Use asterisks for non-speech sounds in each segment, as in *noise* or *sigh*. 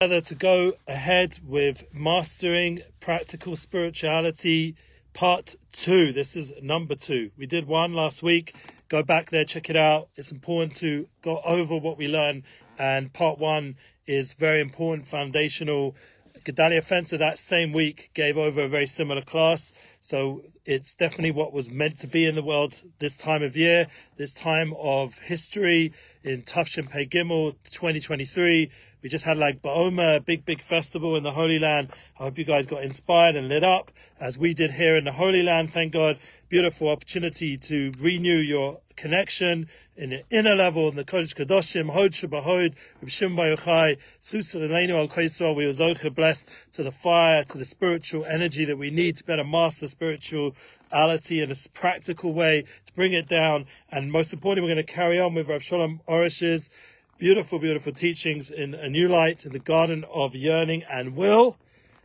together to go ahead with mastering practical spirituality part two. This is number two. We did one last week. Go back there, check it out. It's important to go over what we learned. And part one is very important, foundational. Gedalia Fenster that same week gave over a very similar class. So it's definitely what was meant to be in the world this time of year, this time of history in Tafshin Pei Gimel 2023. We just had like Baoma, a big, big festival in the Holy Land. I hope you guys got inspired and lit up as we did here in the Holy Land. Thank God. Beautiful opportunity to renew your connection in the inner level in the Kodesh Kadoshim, Hod Shabahod, Reb Shim Yochai, Susar Elenu Al Kaisel. We Zocha blessed to the fire, to the spiritual energy that we need to better master spirituality in a practical way, to bring it down. And most importantly, we're going to carry on with Rav Shalom Arush's beautiful, beautiful teachings in a new light in the garden of yearning and will.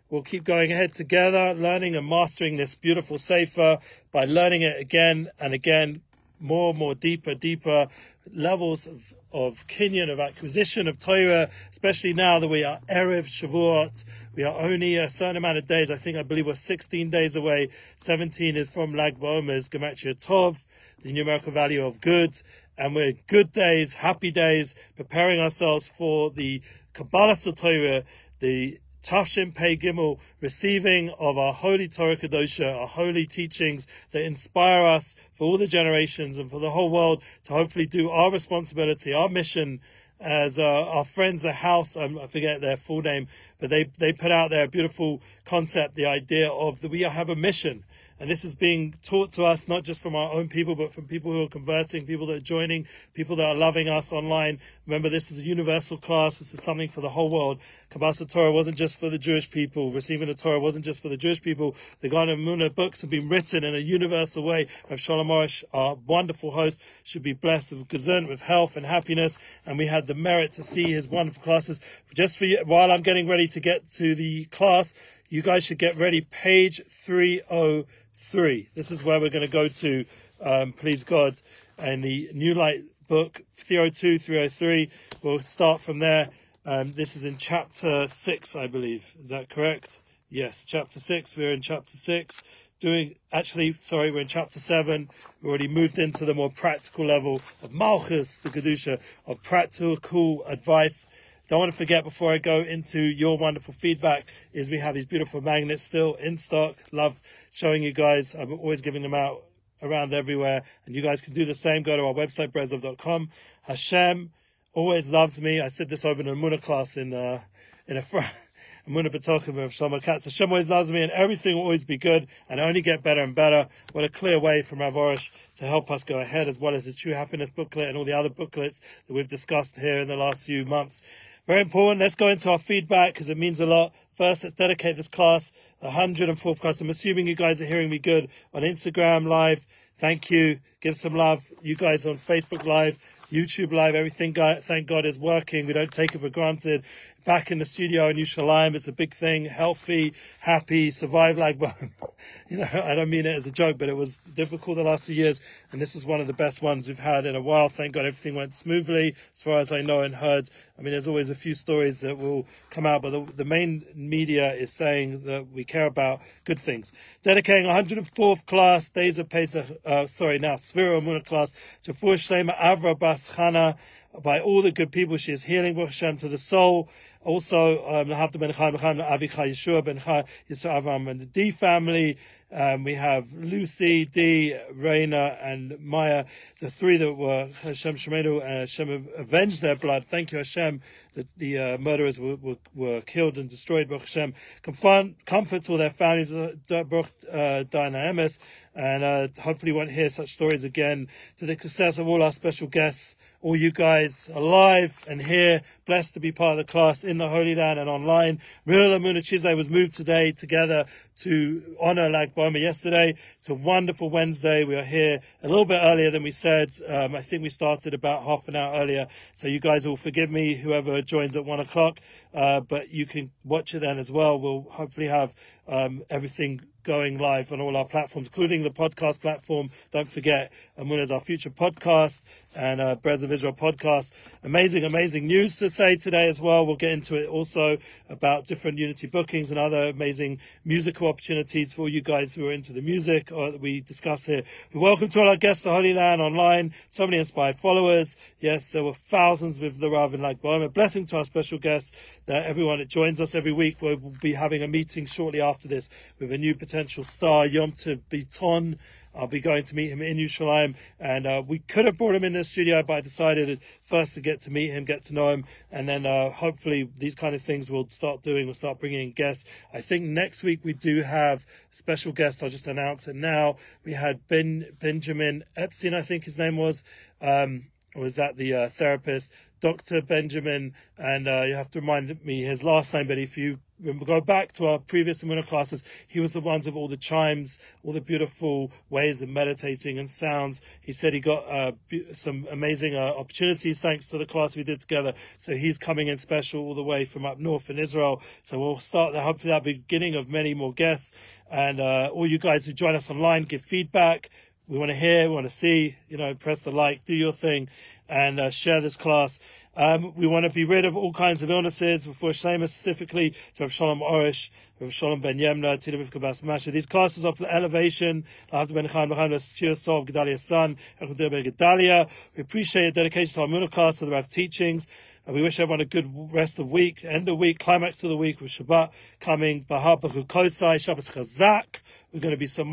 We'll keep going ahead together, learning and mastering this beautiful Sefer by learning it again and again, more, and more deeper, deeper levels of, of kinyan, of acquisition of Torah, especially now that we are Erev Shavuot. We are only a certain amount of days. I think, I believe we're 16 days away. 17 is from Lag BaOmer's Gematria Tov, the numerical value of good and we're good days, happy days, preparing ourselves for the Kabbalah Torah, the Tafshin Pei Gimel, receiving of our holy Torah Kadosha, our holy teachings that inspire us for all the generations and for the whole world to hopefully do our responsibility, our mission as uh, our friends at House, I forget their full name, but they, they put out their beautiful concept, the idea of that we have a mission and this is being taught to us not just from our own people, but from people who are converting, people that are joining, people that are loving us online. Remember, this is a universal class. This is something for the whole world. Kabbalah Torah wasn't just for the Jewish people. Receiving the Torah wasn't just for the Jewish people. The Garden of Emuna books have been written in a universal way. Rav Shalom Arush, our wonderful host, should be blessed with gesund, with health and happiness. And we had the merit to see his wonderful classes. Just for you, while I'm getting ready to get to the class, you guys should get ready. Page 303. This is where we're going to go to, um, please God, and the New Light book, 302, 303. We'll start from there. Um, this is in chapter 6, I believe. Is that correct? Yes, chapter 6. We're in chapter 6 doing actually sorry we're in chapter 7 We've already moved into the more practical level of malchus the kedusha of practical advice don't want to forget before I go into your wonderful feedback is we have these beautiful magnets still in stock. Love showing you guys. I'm always giving them out around everywhere. And you guys can do the same. Go to our website, breslev.com. Hashem always loves me. I said this over in a Muna class in, uh, in Efrat. *laughs* Muna B'tochim of Shlomo Katz. Hashem always loves me and everything will always be good and only get better and better. What a clear way from Rav Arush to help us go ahead as well as his True Happiness booklet and all the other booklets that we've discussed here in the last few months. Very important. Let's go into our feedback because it means a lot. First, let's dedicate this class, the 104th class. I'm assuming you guys are hearing me good on Instagram Live. Thank you. Give some love. You guys on Facebook Live, YouTube Live, everything, thank God, is working. We don't take it for granted back in the studio in Yerushalayim. It's a big thing. Healthy, happy, survive like, *laughs* *laughs* you know, I don't mean it as a joke, but it was difficult the last few years. And this is one of the best ones we've had in a while. Thank God everything went smoothly as far as I know and heard. I mean, there's always a few stories that will come out, but the, the main media is saying that we care about good things. Dedicating 104th class, Days of Pesach, uh, sorry, now, Svira Munah class to Fuhr Shlema Avra Bas Chana by all the good people. She is healing Hashem to the soul. Also, um, Lahavta ben Chaim Avichai Yeshua ben Chai Yisrael Avram and the D family. Um, we have Lucy, Dee, Raina, and Maya, the three that were Hashem Shemenu and Hashem avenged their blood. Thank you, Hashem, that the uh, murderers were, were, were, killed and destroyed. Baruch Hashem, comfort, comfort all their families, uh, Baruch uh, Emes, and uh, hopefully won't hear such stories again. To the success of all our special guests, all you guys alive and here, blessed to be part of the class in the Holy Land and online. Real Amuna Chizai was moved today together to honor Lag Yesterday. It's a wonderful Wednesday. We are here a little bit earlier than we said. Um, I think we started about half an hour earlier. So you guys will forgive me, whoever joins at one o'clock. Uh, but you can watch it then as well. We'll hopefully have um, everything going live on all our platforms, including the podcast platform. Don't forget, Amun is our future podcast and uh, Breslov of Israel podcast. Amazing, amazing news to say today as well. We'll get into it also about different Unity bookings and other amazing musical opportunities for you guys who are into the music or that we discuss here. Welcome to all our guests to Holy Land online. So many inspired followers. Yes, there were thousands with the Rav in BaOmer. Blessing to our special guests that everyone that joins us every week. We'll be having a meeting shortly after this with a new potential star, Yom Tov Biton. I'll be going to meet him in Yerushalayim, and uh, we could have brought him in the studio, but I decided first to get to meet him, get to know him, and then uh, hopefully these kind of things we'll start doing. We'll start bringing in guests. I think next week we do have special guests. I'll just announce it now. We had Ben Benjamin Epstein, I think his name was. Um, was that the uh, therapist, Dr. Benjamin, and uh, you have to remind me his last name, but if you go back to our previous Emuna classes, he was the ones of all the chimes, all the beautiful ways of meditating and sounds. He said he got uh, some amazing uh, opportunities thanks to the class we did together. So he's coming in special all the way from up north in Israel. So we'll start the hopefully that beginning of many more guests. And uh, all you guys who join us online, give feedback we want to hear, we want to see, you know, press the like, do your thing, and uh, share this class. Um, we want to be rid of all kinds of illnesses. For Shlema specifically, to have Shalom Arush, Rav Shalom Ben Yemna, Tila Rivka Bas Masha. These classes are for the elevation. After Ben soul of Gedalia's son, Gedalia. We appreciate your dedication to our Munah class, to the Rav teachings. And we wish everyone a good rest of the week, end of week, climax of the week with Shabbat coming. Bahar Kosai, Shabbos Chazak. We're going to be some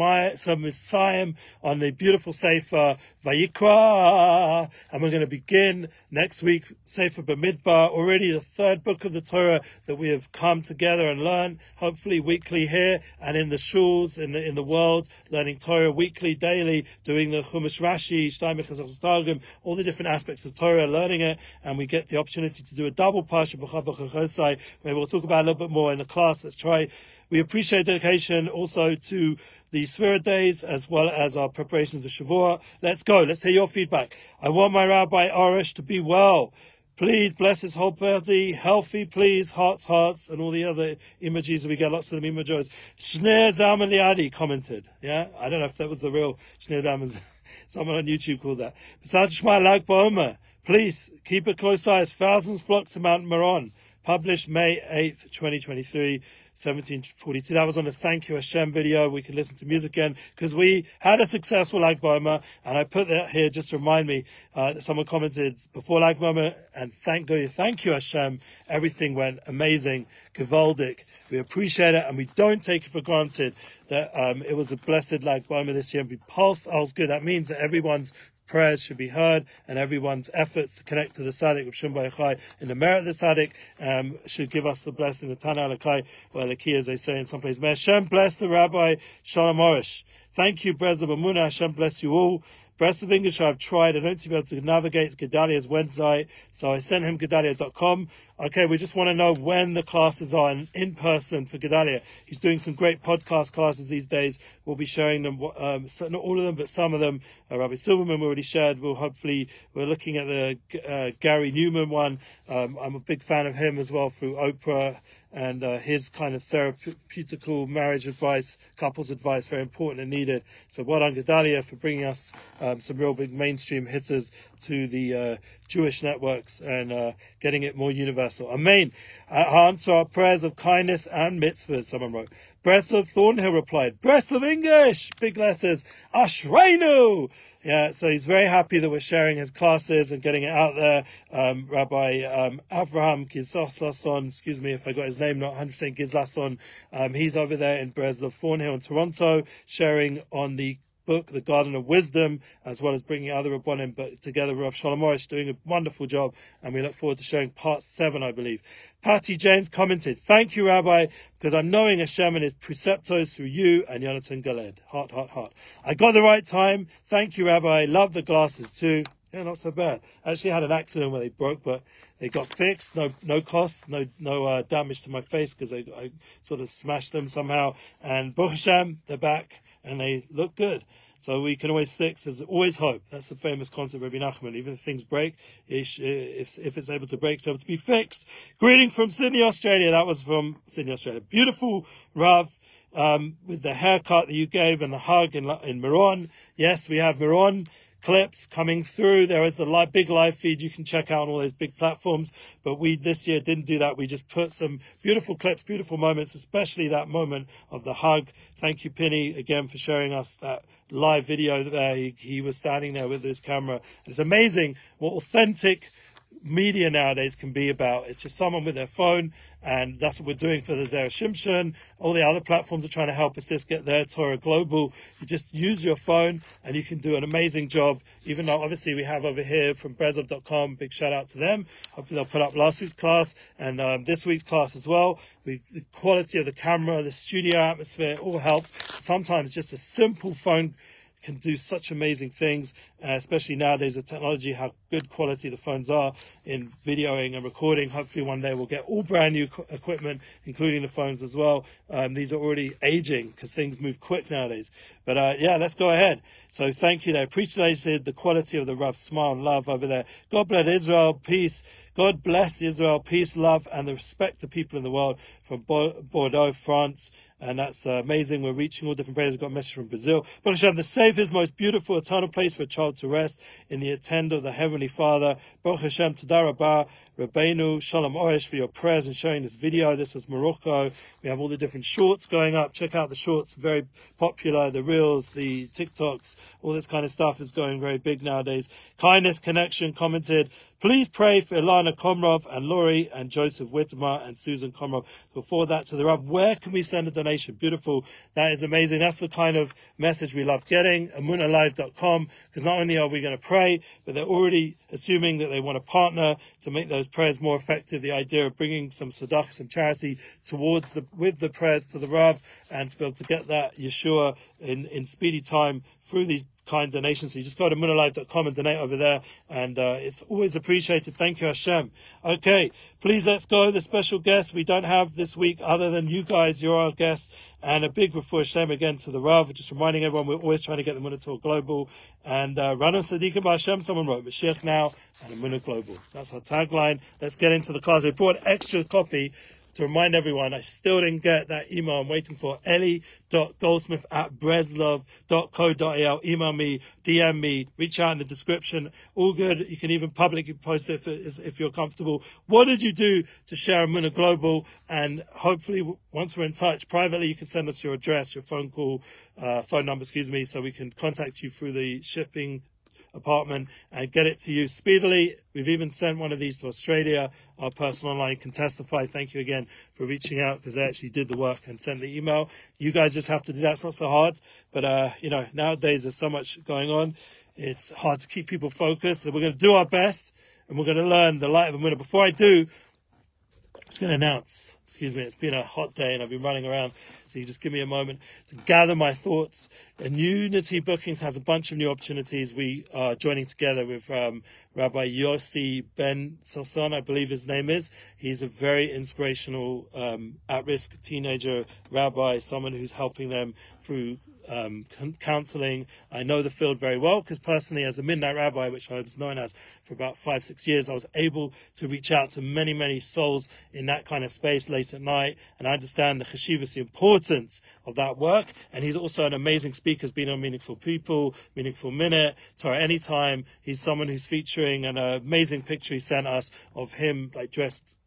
Messiah on the beautiful Sefer Vayikra. And we're going to begin next week, Sefer Bamidbar, already the third book of the Torah that we have come together and learn, hopefully weekly here and in the shuls, in the, in the world, learning Torah weekly, daily, doing the Chumash Rashi, all the different aspects of Torah, learning it. And we get the opportunity to do a double Pasha, Maybe we'll talk about a little bit more in the class. Let's try we appreciate dedication also to the Spirit Days as well as our preparations for Shavuot. Let's go. Let's hear your feedback. I want my Rabbi Arush to be well. Please bless his whole body, healthy, please, hearts, hearts, and all the other images. That we get lots of them images. Shneur Zalman commented. Yeah, I don't know if that was the real Shneur Zalman. *laughs* Someone on YouTube called that. Please keep a close eye as thousands flock to Mount Miron. Published May 8th, 2023. 1742. That was on the Thank You Hashem video. We could listen to music again because we had a successful Lag. And I put that here just to remind me uh, that someone commented before Lag and thank you, thank you Hashem. Everything went amazing. Gavaldic. We appreciate it and we don't take it for granted that um, it was a blessed Lag this year and we pulsed all's good. That means that everyone's prayers should be heard, and everyone's efforts to connect to the Tzaddik of Shum Chai in the merit of the Tzaddik um, should give us the blessing, of Tana Alakai, or Alaki, as they say in some places. May Hashem bless the Rabbi Shalom Arush. Thank you, Brez of Amuna. Hashem bless you all. Rest of English I've tried. I don't seem to be able to navigate Gedalia's website, so I sent him Gedalia.com. Okay, we just want to know when the classes are in, in person for Gedalia. He's doing some great podcast classes these days. We'll be sharing them, um, not all of them, but some of them. Uh, Rabbi Silverman we already shared. We'll hopefully, we're looking at the uh, Gary Neuman one. Um, I'm a big fan of him as well through Oprah and uh, his kind of therapeutical marriage advice, couples advice, very important and needed. So well done, Gedalia, for bringing us um, some real big mainstream hitters to the uh, Jewish networks and uh, getting it more universal. Amen. Answer our prayers of kindness and mitzvahs, someone wrote. Breslov Thornhill replied, Breslov English, big letters, Ashreinu. Yeah, so he's very happy that we're sharing his classes and getting it out there. Um, Rabbi um, Avraham Gizlason, excuse me if I got his name not 100% Gizlason, um, he's over there in Breslov Thornhill in Toronto, sharing on the book, The Garden of Wisdom, as well as bringing other Rabbonim, but together Rav Shalom Arush doing a wonderful job, and we look forward to sharing part seven, I believe. Patty James commented, Thank you, Rabbi, because I'm knowing Hashem and his preceptos through you and Yonatan Galed. Heart, heart, heart. I got the right time. Thank you, Rabbi. Love the glasses too. Yeah, not so bad. Actually had an accident where they broke, but they got fixed. No, no cost, no, no uh, damage to my face because I, I sort of smashed them somehow. And Baruch they're back and they look good. So we can always fix. There's always hope. That's the famous concept of Rabbi Nachman. Even if things break, if, if it's able to break, it's able to be fixed. Greeting from Sydney, Australia. That was from Sydney, Australia. Beautiful Rav. um, with the haircut that you gave and the hug in, in Miron. Yes, we have Miron clips coming through. There is the live, big live feed you can check out on all those big platforms. But we this year didn't do that. We just put some beautiful clips, beautiful moments, especially that moment of the hug. Thank you, Penny, again for showing us that live video there. He, he was standing there with his camera. It's amazing what authentic media nowadays can be about. It's just someone with their phone, and that's what we're doing for the Zera Shimshon. All the other platforms are trying to help us assist get their Torah global. You just use your phone, and you can do an amazing job. Even though obviously we have over here from Breslev.com, big shout out to them. Hopefully they'll put up last week's class and um, this week's class as well. We, the quality of the camera, the studio atmosphere, all helps. Sometimes just a simple phone can do such amazing things, uh, especially nowadays with technology, how good quality the phones are in videoing and recording. Hopefully, one day we'll get all brand new equipment, including the phones as well. Um, these are already aging because things move quick nowadays. But uh, yeah, let's go ahead. So thank you there. Appreciated the quality of the rough smile and love over there. God bless Israel. Peace. God bless Israel. Peace, love, and the respect to people in the world from Bordeaux, France. And that's uh, amazing. We're reaching all different places. We've got a message from Brazil. Hashem, the safest, most beautiful, eternal place for a child to rest in the attend of the Heavenly Father. Baruch Hashem, Tadarabah, Rabbeinu, Shalom Arush for your prayers and showing this video. This was Morocco. We have all the different shorts going up. Check out the shorts, very popular. The reels, the TikToks, all this kind of stuff is going very big nowadays. Kindness Connection commented, Please pray for Ilana Komrov and Laurie and Joseph Whitmer and Susan Komrov. Before that to the Rav, where can we send a donation? Beautiful. That is amazing. That's the kind of message we love getting. EmunaLive.com, because not only are we going to pray, but they're already assuming that they want to partner to make those prayers more effective. The idea of bringing some sadaq, some charity towards the, with the prayers to the Rav and to be able to get that Yeshua in, in speedy time through these kind donations. So you just go to emunalive.com and donate over there, and uh, it's always appreciated. Thank you, Hashem. Okay, please let's go. The special guest we don't have this week, other than you guys, you're our guests, and a big refuah Hashem again to the Rav. Just reminding everyone, we're always trying to get the Emuna global. And uh, Rana Sadiqim Hashem, someone wrote Mashiach now and Emuna global. That's our tagline. Let's get into the class. We brought extra copy to remind everyone, I still didn't get that email I'm waiting for. Eli.goldsmith at breslov.co.il. Email me, DM me, reach out in the description. All good. You can even publicly post it if, if you're comfortable. What did you do to share Emuna Global? And hopefully, once we're in touch privately, you can send us your address, your phone call, uh, phone number, excuse me, so we can contact you through the shipping apartment and get it to you speedily. We've even sent one of these to Australia. Our person online can testify. Thank you again for reaching out because they actually did the work and sent the email. You guys just have to do that. It's not so hard, but uh, you know nowadays there's so much going on. It's hard to keep people focused. So we're going to do our best and we're going to learn the light of a minute. Before I do, was going to announce, excuse me, it's been a hot day and I've been running around. So you just give me a moment to gather my thoughts. And Unity Bookings has a bunch of new opportunities. We are joining together with um, Rabbi Yossi Ben Sasson, I believe his name is. He's a very inspirational, um, at risk teenager rabbi, someone who's helping them through um, counseling. I know the field very well because personally, as a midnight rabbi, which I was known as for about five, six years, I was able to reach out to many, many souls in that kind of space late at night. And I understand the cheshivas, the importance of that work. And he's also an amazing speaker, has been on Meaningful People, Meaningful Minute, Torah Anytime. He's someone who's featuring an amazing picture he sent us of him like dressed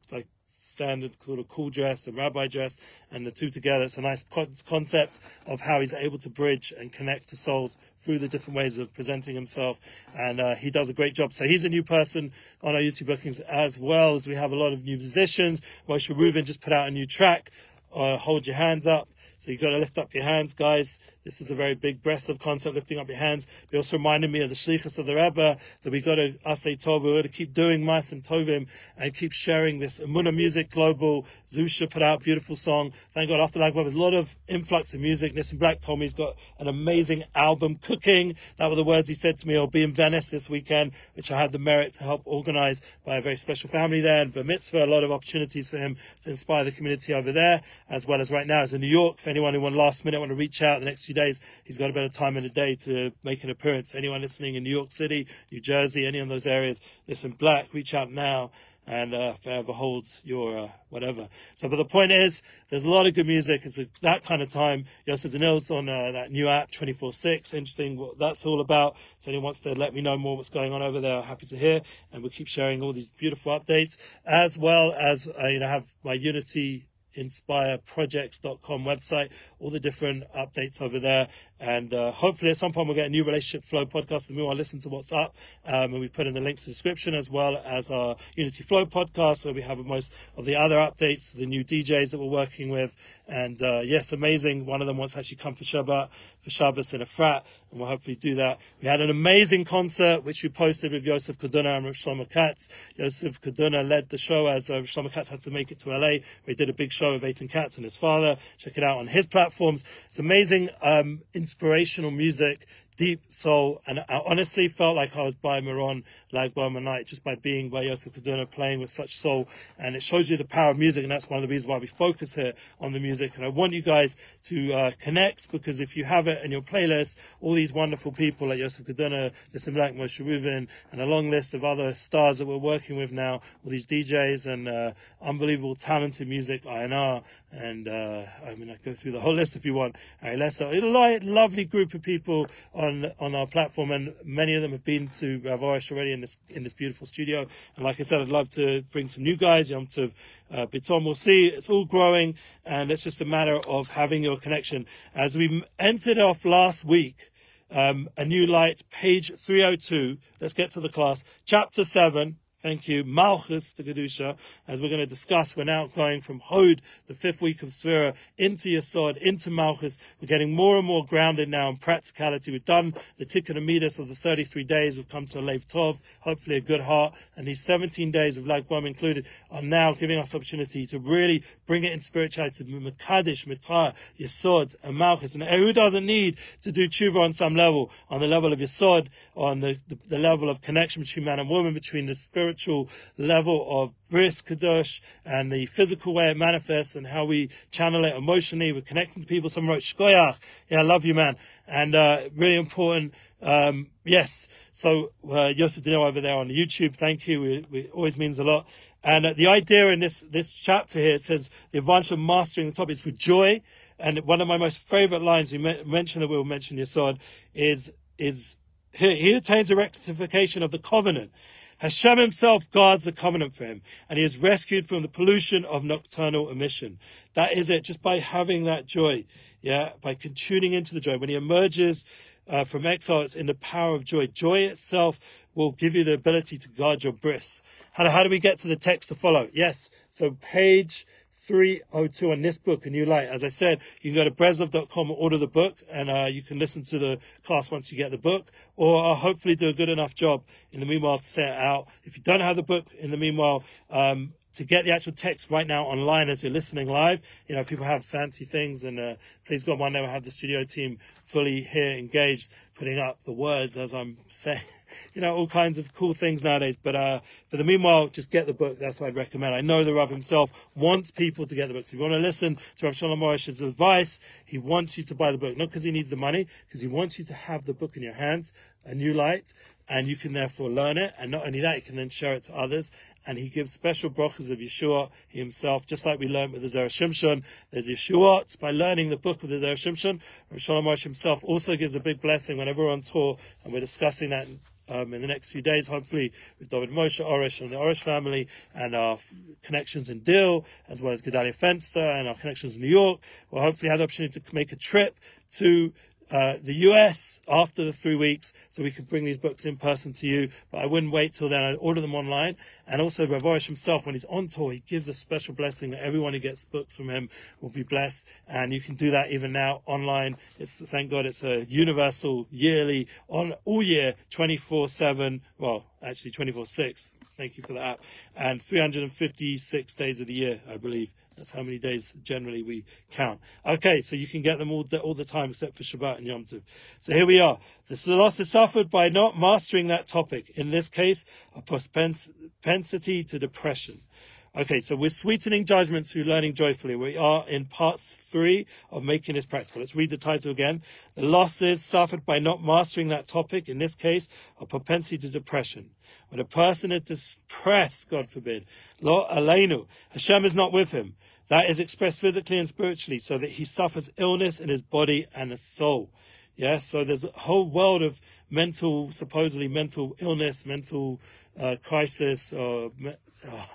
standard sort of cool dress and rabbi dress, and the two together. It's a nice concept of how he's able to bridge and connect to souls through the different ways of presenting himself, and uh, he does a great job. So he's a new person on our YouTube bookings as well as we have a lot of new musicians. Moshe Rubin just put out a new track. Uh, hold your hands up. So you've got to lift up your hands, guys. This is a very big Breslov concept, lifting up your hands. It also reminded me of the shlichus of the Rebbe that we got to asay tov, we got to keep doing mas and tovim and keep sharing this. Amuna Music Global, Zusha put out beautiful song. Thank God after Lag there's a lot of influx of music. Nissan Black he's got an amazing album cooking. That were the words he said to me. I'll be in Venice this weekend, which I had the merit to help organize by a very special family there. And Bar Mitzvah, a lot of opportunities for him to inspire the community over there, as well as right now as in New York. Anyone who want last minute want to reach out the next few few days, he's got a better time in the day to make an appearance. Anyone listening in New York City, New Jersey, any of those areas, Nissan, Black, reach out now and uh, forever hold your uh, whatever. So, but the point is, there's a lot of good music. It's a, that kind of time. Yosef Danil's on uh, that new app, 24-6. Interesting what that's all about. So anyone wants to let me know more what's going on over there, I'm happy to hear. And we'll keep sharing all these beautiful updates, as well as, uh, you know, have my Unity inspireprojects.com website, all the different updates over there. And uh, hopefully at some point we'll get a new Relationship Flow podcast. And we want to listen to what's up. Um, and we put in the links to the description as well as our Unity Flow podcast where we have most of the other updates, the new DJs that we're working with. And uh, yes, amazing. One of them wants to actually come for Shabbat, for Shabbos in Efrat. And we'll hopefully do that. We had an amazing concert which we posted with Yosef Karduner and Rav Shlomo Katz. Yosef Karduner led the show as uh, Rav Shlomo Katz had to make it to LA. We did a big show with Eitan Katz and his father. Check it out on his platforms. It's amazing. Um, inspirational music deep soul. And I honestly felt like I was by Miron, like by night, just by being by Yosef Karduner, playing with such soul. And it shows you the power of music. And that's one of the reasons why we focus here on the music. And I want you guys to uh, connect because if you have it in your playlist, all these wonderful people like Yosef Karduner, Nissan Black, Moshe and a long list of other stars that we're working with now, all these DJs and uh, unbelievable talented music, INR. And uh, I mean, I go through the whole list if you want. All right, so a lovely group of people on on our platform, and many of them have been to Rav Arush already in this in this beautiful studio. And like I said, I'd love to bring some new guys. Yom to uh, Biton. We'll see. It's all growing, and it's just a matter of having your connection. As we entered off last week. Um, a new light, page 302. Let's get to the class. Chapter 7, Thank you. Malchus to Kedusha. As we're going to discuss, we're now going from Hod, the fifth week of Svira, into Yesod, into Malchus. We're getting more and more grounded now in practicality. We've done the Tikkun Amidas of the 33 days. We've come to a Lev Tov, hopefully a good heart. And these 17 days with Lag Bom included are now giving us opportunity to really bring it in spirituality to Makadish, Mitzvah, Yesod, and Malchus. And who doesn't need to do tshuva on some level, on the level of Yesod, on the, the, the level of connection between man and woman, between the spirit spiritual level of bris kadosh and the physical way it manifests and how we channel it emotionally. We're connecting to people. Someone wrote shkoyach. Yeah, I love you, man. And uh, really important. Um, yes. So uh, Yosef Dino over there on YouTube. Thank you. It, always means a lot. And uh, the idea in this this chapter here says the advantage of mastering the topic is with joy. And one of my most favorite lines we mentioned that we'll mention Yesod is is he, he attains a rectification of the covenant Hashem himself guards the covenant for him, and he is rescued from the pollution of nocturnal emission. That is it, just by having that joy, yeah, by tuning into the joy. When he emerges uh, from exile, it's in the power of joy. Joy itself will give you the ability to guard your bris. How, how do we get to the text to follow? Yes, so page 302 on this book, A New Light. As I said, you can go to breslov.com and order the book, and uh, you can listen to the class once you get the book, or I'll hopefully do a good enough job in the meanwhile to set it out. If you don't have the book in the meanwhile, um, to get the actual text right now online as you're listening live. You know, people have fancy things, and uh, please God, one day we'll have the studio team fully here engaged, putting up the words as I'm saying *laughs* you know, all kinds of cool things nowadays. But uh, for the meanwhile, just get the book. That's what I'd recommend. I know the Rav himself wants people to get the book. So if you want to listen to Rav Shalom Arush's advice, he wants you to buy the book, not because he needs the money, because he wants you to have the book in your hands, a new light, and you can therefore learn it. And not only that, you can then share it to others. And he gives special brachas of Yeshua himself, just like we learned with the Zera Shimshon. There's Yeshua by learning the book of the Zera Shimshon. Rav Shalom Arush himself also gives a big blessing whenever we're on tour, and we're discussing that um, in the next few days, hopefully with David Moshe Arush and the Arush family and our connections in Deal, as well as Gedalia Fenster and our connections in New York. We'll hopefully have the opportunity to make a trip to uh, the US after the three weeks, so we could bring these books in person to you. But I wouldn't wait till then. I'd order them online. And also, Rav Arush himself, when he's on tour, he gives a special blessing that everyone who gets books from him will be blessed. And you can do that even now online. It's thank God it's a universal yearly on all year, 24 7. Well, actually 24 6. Thank you for that. And 356 days of the year, I believe. That's how many days generally we count. Okay, so you can get them all the, all the time except for Shabbat and Yom Tov. So here we are. The loss is suffered by not mastering that topic. In this case, a propensity to depression. Okay, so we're sweetening judgments through learning joyfully. We are in parts three of making this practical. Let's read the title again. The losses suffered by not mastering that topic, in this case, a propensity to depression. When a person is depressed, God forbid, Lo Aleinu, Hashem is not with him. That is expressed physically and spiritually, so that he suffers illness in his body and his soul. Yes, so there's a whole world of mental, supposedly mental illness, mental uh, crisis, or uh,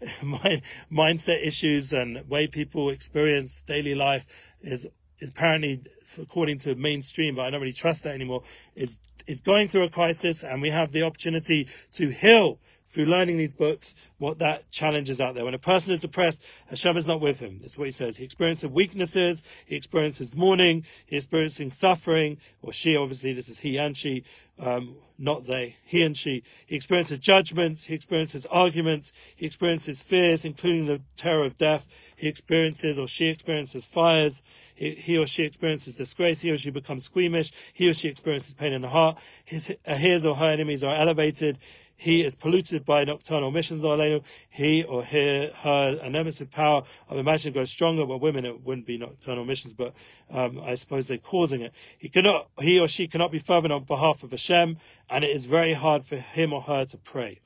*laughs* mind, mindset issues and way people experience daily life is, apparently, according to mainstream, but I don't really trust that anymore, is, is going through a crisis and we have the opportunity to heal through learning these books what that challenge is out there. When a person is depressed, Hashem is not with him. That's what he says. He experiences weaknesses, he experiences mourning, he experiencing suffering, or she, obviously, this is he and she, um, not they, he and she. He experiences judgments, he experiences arguments, he experiences fears, including the terror of death. He experiences, or she experiences fires. He, or she experiences disgrace. He or she becomes squeamish. He or she experiences pain in the heart. His, his or her enemies are elevated he is polluted by nocturnal emissions, missions, he or her, her anemic power, I imagine goes stronger, but women it wouldn't be nocturnal emissions, but um, I suppose they're causing it. He cannot, he or she cannot be fervent on behalf of Hashem, and it is very hard for him or her to pray.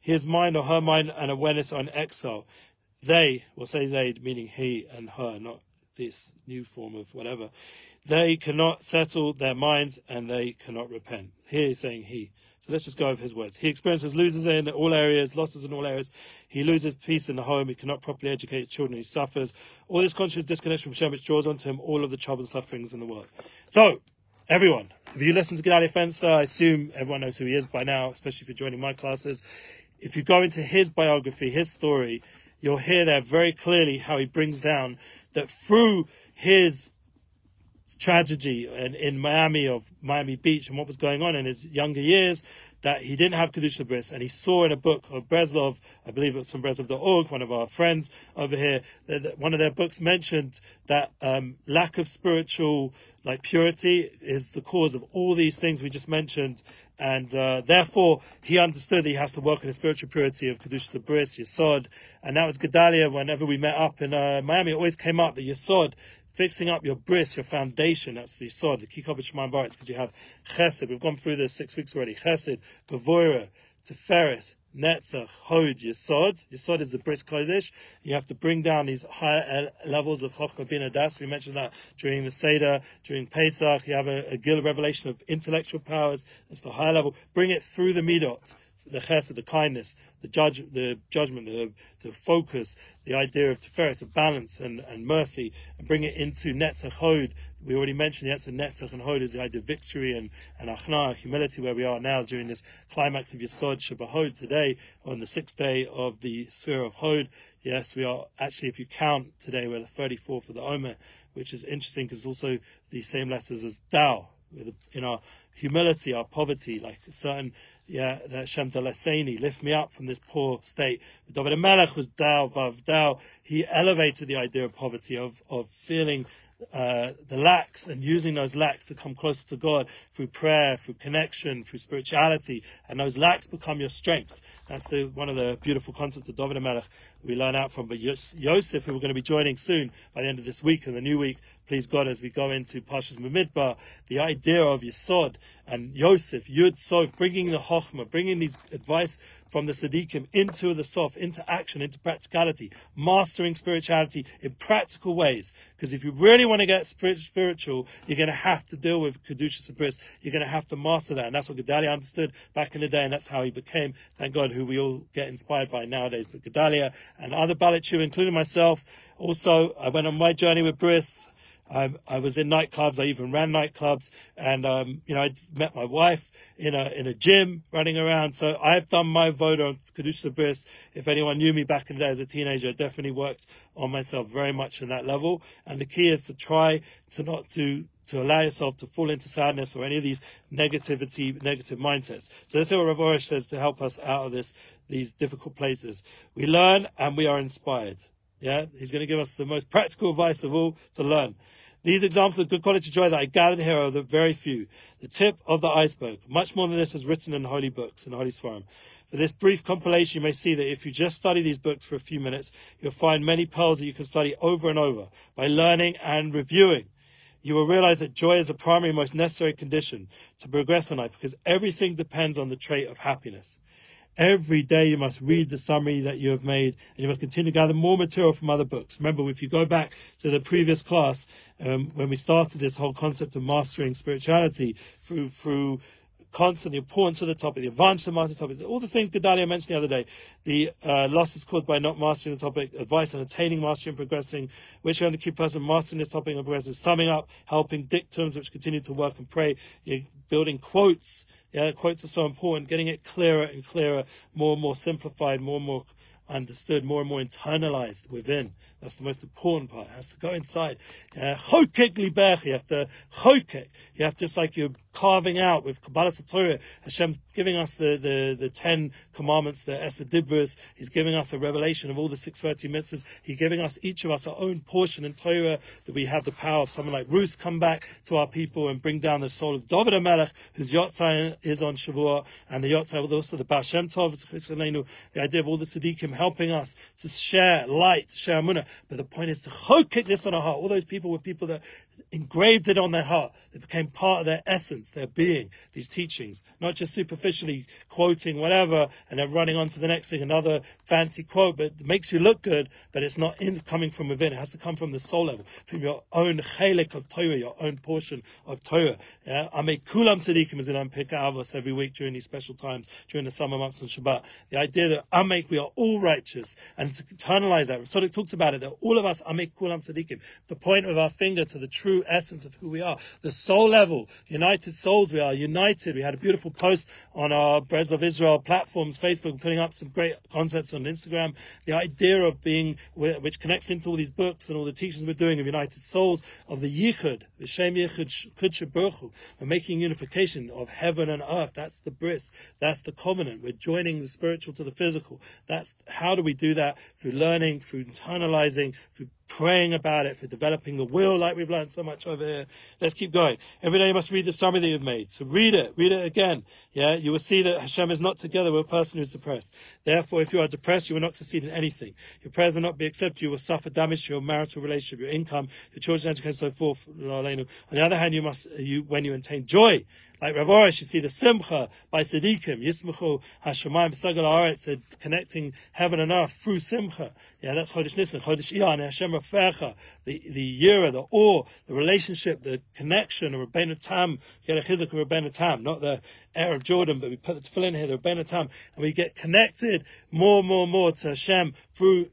His mind or her mind and awareness are in exile. They, will say they, meaning he and her, not this new form of whatever. They cannot settle their minds and they cannot repent. Here he's saying he. So let's just go over his words. He experiences losses in all areas, losses in all areas. He loses peace in the home. He cannot properly educate his children. He suffers. All this conscious disconnection from Shem, which draws onto him all of the trouble and sufferings in the world. So, everyone, if you listen to Gedalia Fenster, I assume everyone knows who he is by now, especially if you're joining my classes. If you go into his biography, his story, you'll hear there very clearly how he brings down that through his tragedy in, in Miami of Miami Beach and what was going on in his younger years that he didn't have Kedusha Bris and he saw in a book of Breslov, I believe it was from Breslov.org, one of our friends over here, that, one of their books mentioned that um, lack of spiritual like purity is the cause of all these things we just mentioned. And uh, therefore he understood that he has to work on the spiritual purity of Kedusha Bris, Yesod, and that was Gedalia whenever we met up in uh, Miami, it always came up that Yesod fixing up your bris, your foundation. That's the sod, the kikov shemaim baritz, because you have chesed. We've gone through this six weeks already. Chesed, gavoira, teferis, netzach, hod, yesod. Yesod is the bris kodesh. You have to bring down these higher uh, levels of chokhmah bin das. We mentioned that during the Seder, during Pesach. You have a, a gil revelation of intellectual powers. That's the higher level. Bring it through the midot the chesed, the kindness, the judge, the judgment, the, the focus, the idea of tiferes, of balance and, and mercy, and bring it into netzach hod. We already mentioned the netzach and hod is the idea of victory and, and achna, humility, where we are now during this climax of Yesod Shabbat today, on the sixth day of the sphere of hod. Yes, we are actually, if you count today, we're the 34th of the Omer, which is interesting because also the same letters as Dao, in our humility, our poverty, like certain yeah, that Shem Delaseni, lift me up from this poor state. But David Melech was Dao Vav Dao. He elevated the idea of poverty, of, of feeling uh, the lacks and using those lacks to come closer to God through prayer, through connection, through spirituality, and those lacks become your strengths. That's the one of the beautiful concepts of David Melech we learn out from. But Yosef, who we're going to be joining soon by the end of this week and the new week, please God, as we go into Pashas Bamidbar, the idea of Yisod and Yosef, Yud Sof, bringing the Chochmah, bringing these advice from the Siddiqim into the Sof, into action, into practicality, mastering spirituality in practical ways. Because if you really want to get spiritual, you're going to have to deal with Kedusha Sabris. You're going to have to master that. And that's what Gedalia understood back in the day, and that's how he became, thank God, who we all get inspired by nowadays. But Gedalia and other Balichu, including myself, also, I went on my journey with Bris I, I was in nightclubs. I even ran nightclubs, and um, you know, I met my wife in a in a gym running around. So I've done my vote on Kedusha Bris. If anyone knew me back in the day as a teenager, I definitely worked on myself very much in that level. And the key is to try to not to to allow yourself to fall into sadness or any of these negativity, negative mindsets. So that's what Rav Arush says to help us out of this, these difficult places. We learn and we are inspired. Yeah, he's going to give us the most practical advice of all to learn. These examples of good quality joy that I gathered here are the very few, the tip of the iceberg. Much more than this is written in holy books and holy sforim. For this brief compilation, you may see that if you just study these books for a few minutes, you'll find many pearls that you can study over and over by learning and reviewing. You will realize that joy is the primary, most necessary condition to progress in life because everything depends on the trait of happiness. Every day you must read the summary that you have made and you must continue to gather more material from other books. Remember, if you go back to the previous class, um, when we started this whole concept of mastering spirituality through, through constant, the importance of the topic, the advantage of mastering the topic, all the things Gedalia mentioned the other day, the uh, losses caused by not mastering the topic, advice on attaining mastery and progressing, which are the key person mastering this topic and progressing, summing up, helping dictums which continue to work and pray, you know, building quotes. Yeah, quotes are so important, getting it clearer and clearer, more and more simplified, more and more understood, more and more internalized within. That's the most important part. It has to go inside. You have to chokek. You have to just like you're carving out with Kabbalah Torah. Hashem giving us the, the, the Ten Commandments, the Esadibris. He's giving us a revelation of all the 630 mitzvahs. He's giving us, each of us, our own portion in Torah that we have the power of someone like Ruth come back to our people and bring down the soul of David HaMelech, whose Yotzai is on Shavuot, and the Yotzai, also the Baal Shem Tov, the idea of all the Tzaddikim helping us to share light, share Amunah. But the point is to kick this on our heart. All those people were people that engraved it on their heart. They became part of their essence, their being, these teachings, not just superficially quoting whatever and then running on to the next thing, another fancy quote, but it makes you look good, but it's not in, coming from within. It has to come from the soul level, from your own chelik of Torah, your own portion of Torah. Yeah? make kulam tzaddikim is in unpick avos every week during these special times, during the summer months and Shabbat. The idea that I make, we are all righteous, and to internalize that. So it talks about it, that all of us Amek kulam tzaddikim, the point of our finger to the true essence of who we are. The soul level, united souls we are, united. We had a beautiful post on our Breslov of Israel platforms, Facebook, putting up some great concepts on Instagram. The idea of being, which connects into all these books and all the teachings we're doing of united souls, of the Yichud, the Shem Yichud Kudsha we're making unification of heaven and earth. That's the bris. That's the covenant. We're joining the spiritual to the physical. That's how do we do that? Through learning, through internalizing, through praying about it, for developing the will, like we've learned so much over here. Let's keep going. Every day you must read the summary that you've made. So read it, read it again. Yeah, you will see that Hashem is not together with a person who is depressed. Therefore, if you are depressed, you will not succeed in anything. Your prayers will not be accepted. You will suffer damage to your marital relationship, your income, your children's education, and so forth. On the other hand, you must, you, when you attain joy, like Rav Arush, you see the Simcha by Tzaddikim, Yismachu Hashemayim V'Sagal Haaretz, said connecting heaven and earth through Simcha. Yeah, that's Chodesh Nisan, Chodesh Iyar, and Hashem Rafecha, the, the Yira, the awe, the relationship, the connection of Rabbeinu Tam, chizuk of Rabbeinu Tam, not the Air of Jordan, but we put the in here, the Rabbeinu Tam, and we get connected more and more and more to Hashem through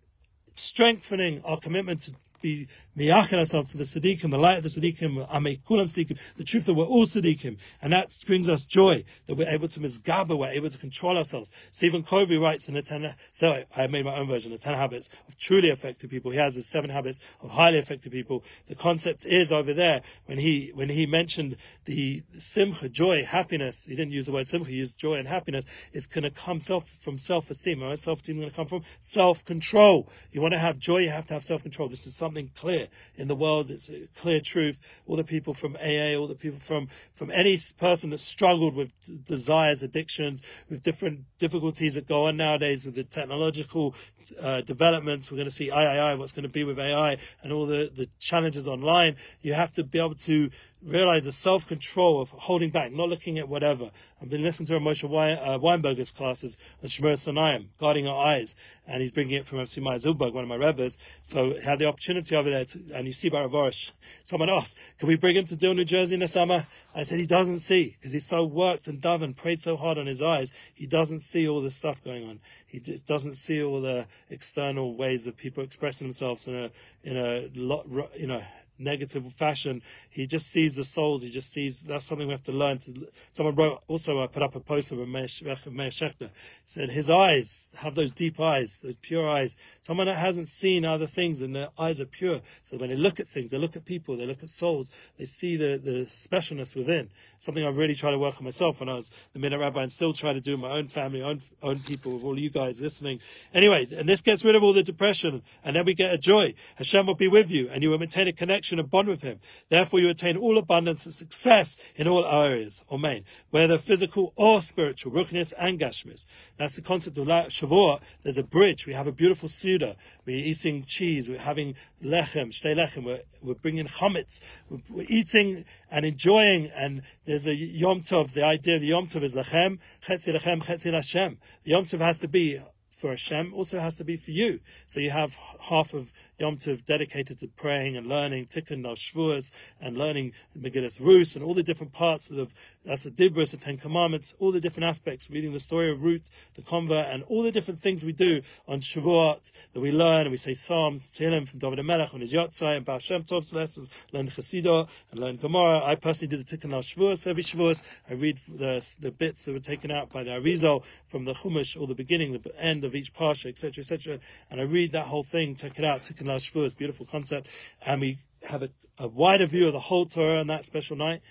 strengthening our commitment to be miyachel ourselves to the tzaddikim, the light of the tzaddikim, amei kulam tzaddikim, the truth that we're all tzaddikim, and that brings us joy that we're able to misgaba, we're able to control ourselves. Stephen Covey writes in the ten, so I made my own version, the ten habits of truly effective people. He has the seven habits of highly effective people. The concept is over there when he when he mentioned the simcha, joy, happiness. He didn't use the word simcha; he used joy and happiness. It's going to come self from self-esteem. Where self-esteem going to come from? Self-control. You want to have joy, you have to have self-control. This is something clear in the world. It's a clear truth. All the people from AA, all the people from, from any person that struggled with desires, addictions, with different difficulties that go on nowadays with the technological uh, developments. We're going to see III, what's going to be with AI and all the, the challenges online. You have to be able to realize the self control of holding back, not looking at whatever. I've been listening to Moshe uh, Weinberger's classes on Shemir Sanayim, guarding our eyes, and he's bringing it from FC Meyer Zilberg, one of my rebbes. So I had the opportunity over there, to, and you see Baravorish, someone asked, can we bring him to Deal New Jersey in the summer? I said he doesn't see, because he's so worked and dove and prayed so hard on his eyes, he doesn't see all the stuff going on. He just doesn't see all the external ways of people expressing themselves in a in a lot, you know, negative fashion. He just sees the souls. He just sees that's something we have to learn. To someone wrote also I put up a post of Meir Shechter He said his eyes have those deep eyes, those pure eyes. Someone that hasn't seen other things and their eyes are pure. So when they look at things, they look at people, they look at souls, they see the the specialness within. Something I really try to work on myself when I was the midnight rabbi and still try to do my own family, own own people, with all you guys listening. Anyway, and this gets rid of all the depression, and then we get a joy. Hashem will be with you, and you will maintain a connection connection and bond with Him. Therefore, you attain all abundance and success in all areas, Amen. Whether physical or spiritual, ruchnis and gashmis. That's the concept of Shavuot. There's a bridge. We have a beautiful Suda. We're eating cheese. We're having lechem, shtei lechem. We're, we're bringing chametz. We're, we're, eating and enjoying. And there's a Yom Tov. The idea of the Yom Tov is lechem, chetzi lechem, chetzi lashem. The Yom Tov has to be for Hashem also has to be for you. So you have half of Yom Tov dedicated to praying and learning Tikkun Shavuos and learning Megillas Rus and all the different parts of the, that's the Dibros, the Ten Commandments, all the different aspects, reading the story of Ruth, the convert, and all the different things we do on Shavuot that we learn and we say Psalms, Tehillim from David Melech on his Yotzai and Baal Shem Tov's lessons, learn Chassidah and learn Gemara. I personally do the Tikkun Shavuos every Shavuos. I read the, the bits that were taken out by the Arizal from the Chumash or the beginning, the end of each Parsha, etc., etc. And I read that whole thing, take it out, Tikkun Shavuos, beautiful concept. And we have a, a wider view of the whole Torah on that special night.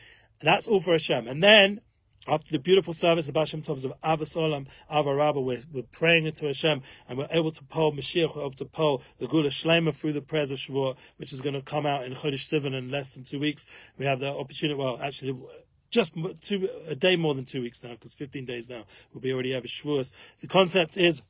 And that's all for Hashem. And then after the beautiful service of Hashem Tovs of Ahavas Olam, Avarabba, we're, we're praying into Hashem and we're able to pull Mashiach, we're able to pull the Geula Shlema through the prayers of Shavuot, which is going to come out in Chodesh Sivan in less than two weeks. We have the opportunity, well, actually, just two, a day more than two weeks now, because 15 days now will be already have Shavuos. The concept is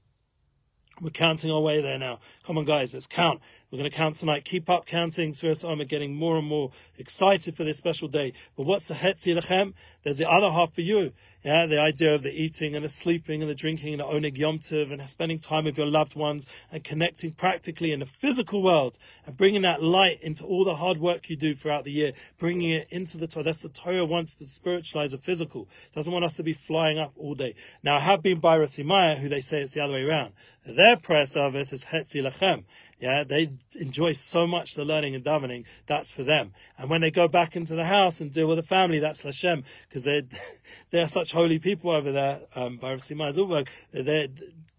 we're counting our way there now. Come on, guys, let's count. We're going to count tonight. Keep up counting. Surah I'm getting more and more excited for this special day. But what's the Hetzi Lechem? There's the other half for you. Yeah, the idea of the eating and the sleeping and the drinking and the Oneg Yom Tov and spending time with your loved ones and connecting practically in the physical world and bringing that light into all the hard work you do throughout the year, bringing it into the Torah. That's the Torah wants to spiritualize the physical. It doesn't want us to be flying up all day. Now, I have been by Rasimaya, who they say it's the other way around. Their prayer service is Hetzi Lachem. Yeah, they enjoy so much the learning and davening. That's for them. And when they go back into the house and deal with the family, that's Lashem because they *laughs* they are such holy people over there. Um, by Simai Zulberg, they're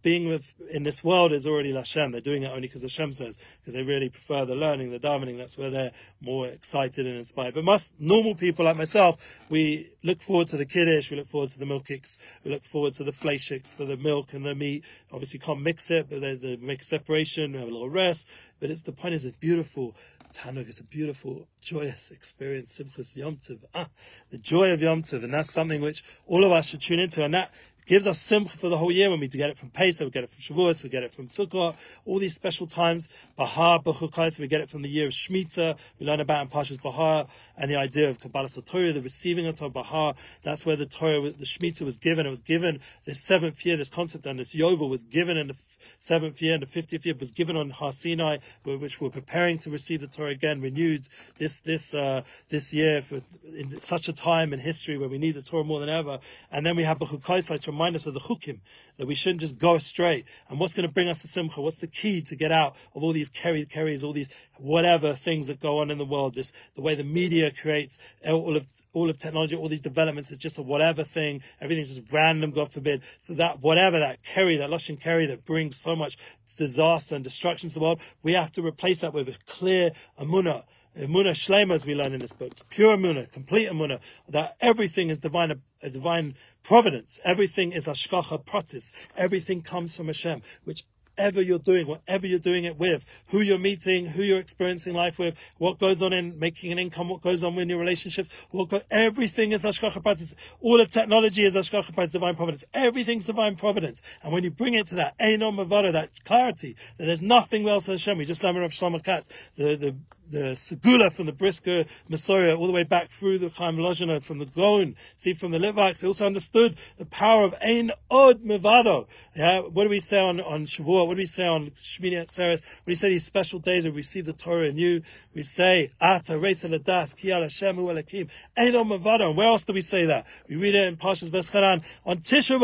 being with in this world is already Lashem. They're doing it only because Hashem says, because they really prefer the learning, the davening. That's where they're more excited and inspired. But most normal people like myself, we look forward to the kiddush, we look forward to the milkiks, we look forward to the fleishiks for the milk and the meat. Obviously, can't mix it, but they, they make a separation. We have a little rest. But it's the point is, it's beautiful. Tanuk is a beautiful, joyous experience. Simchas Yom Tov. Ah, the joy of Yom Tov. And that's something which all of us should tune into. And that gives us simcha for the whole year when we get it from Pesach, we get it from Shavuos, we get it from Sukkot, all these special times, Bahar, Bechukais, we get it from the year of Shemitah, we learn about in Pashas Bahar, and the idea of Kabbalah Torah, the receiving of Torah Bahar, that's where the Torah, the Shemitah was given, it was given this seventh year, this concept and this Yovel was given in the seventh year, and the fiftieth year was given on Har Sinai, which we're preparing to receive the Torah again, renewed this, this, uh, this year for, in such a time in history where we need the Torah more than ever, and then we have Bechukais remind us of the chukim, that we shouldn't just go astray. And what's going to bring us to simcha? What's the key to get out of all these carry carries, all these whatever things that go on in the world? This the way the media creates uh, all of all of technology, all these developments is just a whatever thing. Everything's just random, God forbid. So that whatever that carry, that lush and carry that brings so much disaster and destruction to the world, we have to replace that with a clear Emunah Emunah Shlema, as we learn in this book, pure Emunah, complete Emunah, that everything is divine, a divine providence. Everything is Hashgacha Pratis. Everything comes from Hashem, which whatever you're doing, whatever you're doing it with, who you're meeting, who you're experiencing life with, what goes on in making an income, what goes on in your relationships, what go, everything is Hashgacha Pratis. All of technology is Hashgacha Pratis, divine providence. Everything's divine providence. And when you bring it to that Ein Od Mevado, that clarity, that there's nothing else than Hashem, we just learned of Shlomo Katz, the, the the Segula from the Brisker Messiah all the way back through the Chaim Lozhiner from the Gaon, see from the Litvaks, they also understood the power of Ein Od Mevado. Yeah, what do we say on, on Shavuot? What do we say on Shmini Atzeres? When we say these special days we receive the Torah anew, we say, Ata Reisa Ladas, Ki Al Hashem Elakim, Ein Od Mevado. And where else do we say that? We read it in Pashas Veschanan on Tisha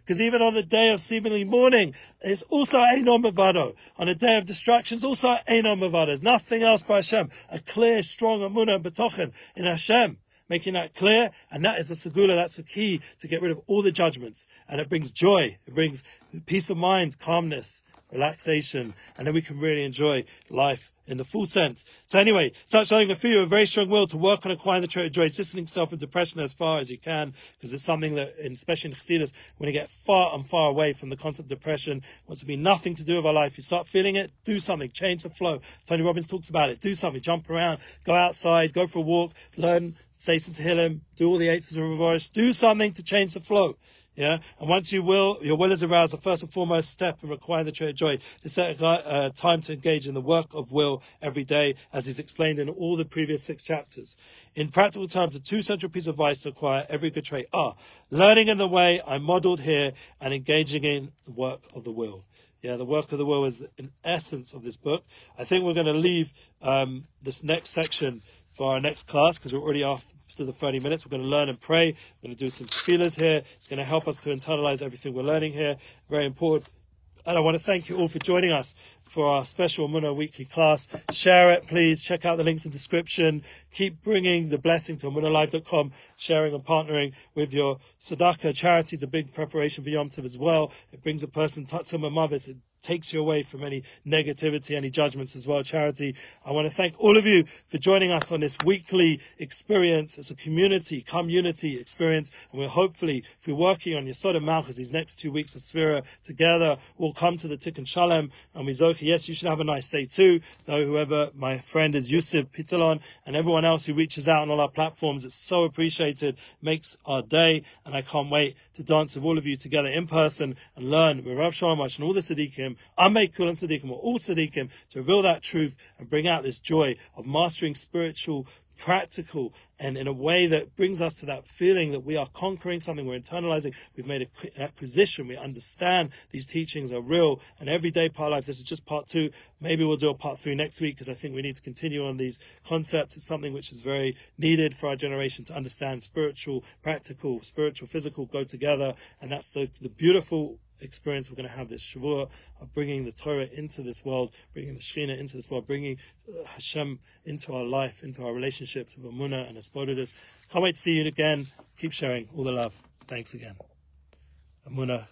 because even on the day of seemingly mourning, it's also Ein Od Mevado. On a day of destruction, it's also Ein Od Mevado. There's nothing else by Hashem, a clear, strong Emunah and betochen in Hashem, making that clear, and that is the segula, that's the key to get rid of all the judgments, and it brings joy, it brings peace of mind, calmness, relaxation, and then we can really enjoy life in the full sense. So anyway, start showing a few of a very strong will to work on acquiring the trait of joy, distancing yourself from depression as far as you can, because it's something that, especially in Chassidus, when you get far and far away from the concept of depression, wants to be nothing to do with our life. You start feeling it, do something, change the flow. Tony Robbins talks about it. Do something, jump around, go outside, go for a walk, learn, say some Tehillim, do all the eights of Ravosh, do something to change the flow. Yeah, and once you will, your will is aroused. The first and foremost step in requiring the trait of joy to set a uh, time to engage in the work of will every day, as is explained in all the previous six chapters. In practical terms, the two central pieces of advice to acquire every good trait are learning in the way I modelled here and engaging in the work of the will. Yeah, the work of the will is an essence of this book. I think we're going to leave um, this next section for our next class because we're already off to the 30 minutes. We're going to learn and pray. We're going to do some feelers here. It's going to help us to internalize everything we're learning here. Very important. And I want to thank you all for joining us for our special Muna weekly class. Share it, please. Check out the links in the description. Keep bringing the blessing to emunalive.com, sharing and partnering with your Sadaka charity. It's a big preparation for Yom Tov as well. It brings a person, Tatsum Mavis. It takes you away from any negativity, any judgments as well. Charity, I want to thank all of you for joining us on this weekly experience. It's a community, community experience. And we're hopefully, if we're working on Yesod Malchus, these next two weeks of Sphira together, we'll come to the Tikkun Shalom and we Zoka. Yes, you should have a nice day too. Though whoever my friend is Yusuf Pitalon and everyone else who reaches out on all our platforms, it's so appreciated, makes our day. And I can't wait to dance with all of you together in person and learn with Rav Shalom and all the Tzaddikim I make Kulam Tzaddikim, or all Tzaddikim, to reveal that truth and bring out this joy of mastering spiritual, practical, and in a way that brings us to that feeling that we are conquering something, we're internalizing, we've made an acquisition, we understand these teachings are real, and everyday part life, this is just part two. Maybe we'll do a part three next week because I think we need to continue on these concepts. It's something which is very needed for our generation to understand spiritual, practical, spiritual, physical go together, and that's the, the beautiful experience we're going to have this Shavua of bringing the Torah into this world, bringing the Shekhinah into this world, bringing uh, Hashem into our life, into our relationships with Emunah and Aspodidus. Can't wait to see you again. Keep sharing all the love. Thanks again. Emunah